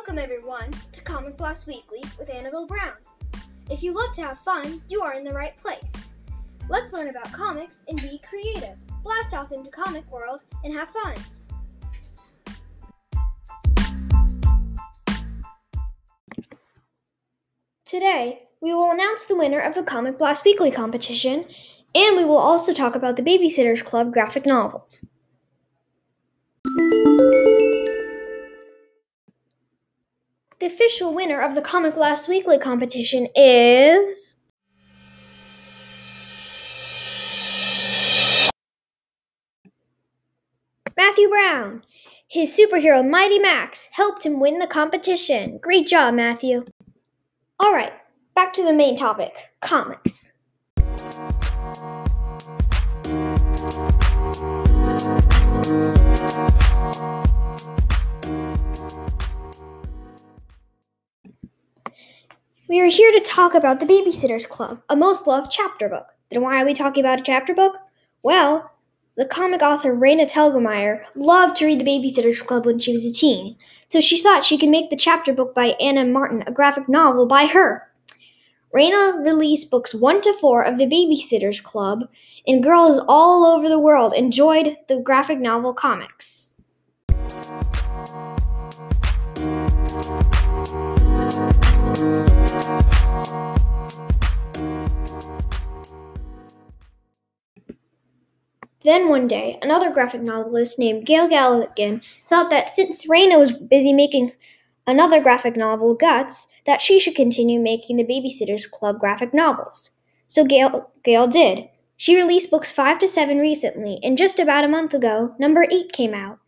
Welcome, everyone, to Comic Blast Weekly with Annabelle Brown. If you love to have fun, you are in the right place. Let's learn about comics and be creative. Blast off into comic world and have fun. Today, we will announce the winner of the Comic Blast Weekly competition, and we will also talk about the Babysitters Club graphic novels. The official winner of the Comic Blast Weekly competition is. Matthew Brown. His superhero Mighty Max helped him win the competition. Great job, Matthew. All right, back to the main topic comics. We are here to talk about the Babysitters Club, a most loved chapter book. Then why are we talking about a chapter book? Well, the comic author Raina Telgemeier loved to read the Babysitters Club when she was a teen, so she thought she could make the chapter book by Anna Martin a graphic novel by her. Raina released books 1 to 4 of the Babysitters Club, and girls all over the world enjoyed the graphic novel comics. Then one day, another graphic novelist named Gale Galligan thought that since Raina was busy making another graphic novel, Guts, that she should continue making the Babysitters Club graphic novels. So Gale, Gale did. She released books 5 to 7 recently, and just about a month ago, number 8 came out.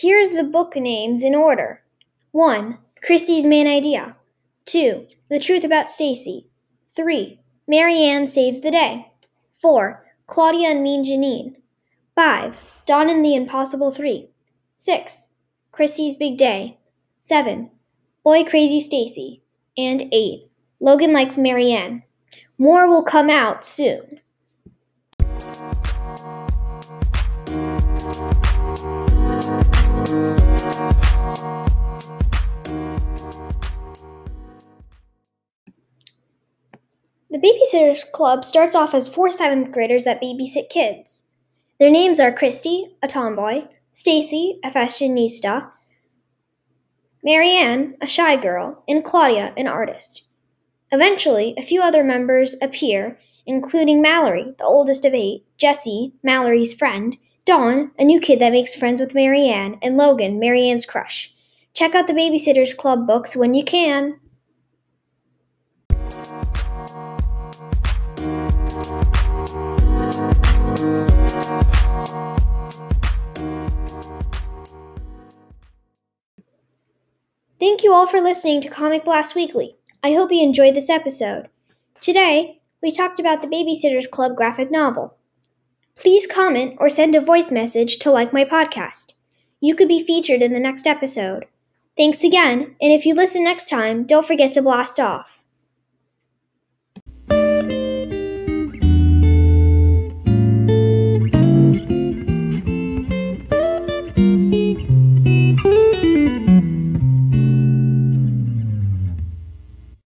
Here's the book names in order 1. Kristy's Main Idea. 2. The Truth About Stacey. 3. Mary Anne Saves the Day. 4. Claudia and Mean Janine. 5. Dawn and the Impossible 3. 6. Kristy's Big Day. 7. Boy Crazy Stacey. And 8. Logan Likes Mary Anne. More will come out soon. The Babysitters Club starts off as four seventh graders that babysit kids. Their names are Kristy, a tomboy, Stacey, a fashionista, Mary Anne, a shy girl, and Claudia, an artist. Eventually, a few other members appear, including Mallory, the oldest of eight, Jessi, Mallory's friend, Dawn, a new kid that makes friends with Mary Anne, and Logan, Mary Anne's crush. Check out the Babysitters Club books when you can. Thank you all for listening to Comic Blast Weekly. I hope you enjoyed this episode. Today, we talked about the Babysitters Club graphic novel. Please comment or send a voice message to like my podcast. You could be featured in the next episode. Thanks again, and if you listen next time, don't forget to blast off.